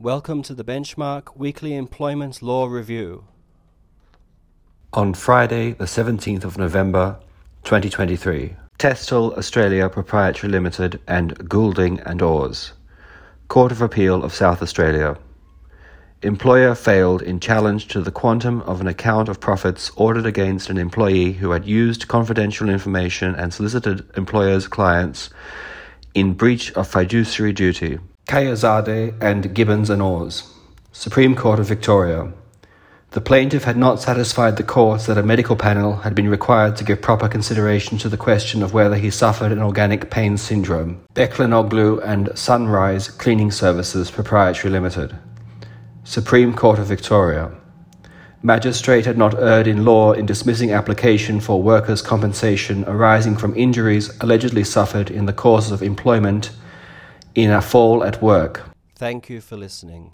Welcome to the Benchmark Weekly Employment Law Review. On Friday, the 17th of November 2023, Testel Australia Proprietary Limited and Goulding and Oars, Court of Appeal of South Australia. Employer failed in challenge to the quantum of an account of profits ordered against an employee who had used confidential information and solicited employer's clients in breach of fiduciary duty. Kayazade and Gibbons and Oars, Supreme Court of Victoria. The plaintiff had not satisfied the court that a medical panel had been required to give proper consideration to the question of whether he suffered an organic pain syndrome. Beklanoglu and Sunrise Cleaning Services Proprietary Limited. Supreme Court of Victoria. Magistrate had not erred in law in dismissing application for workers' compensation arising from injuries allegedly suffered in the course of employment in a fall at work. Thank you for listening.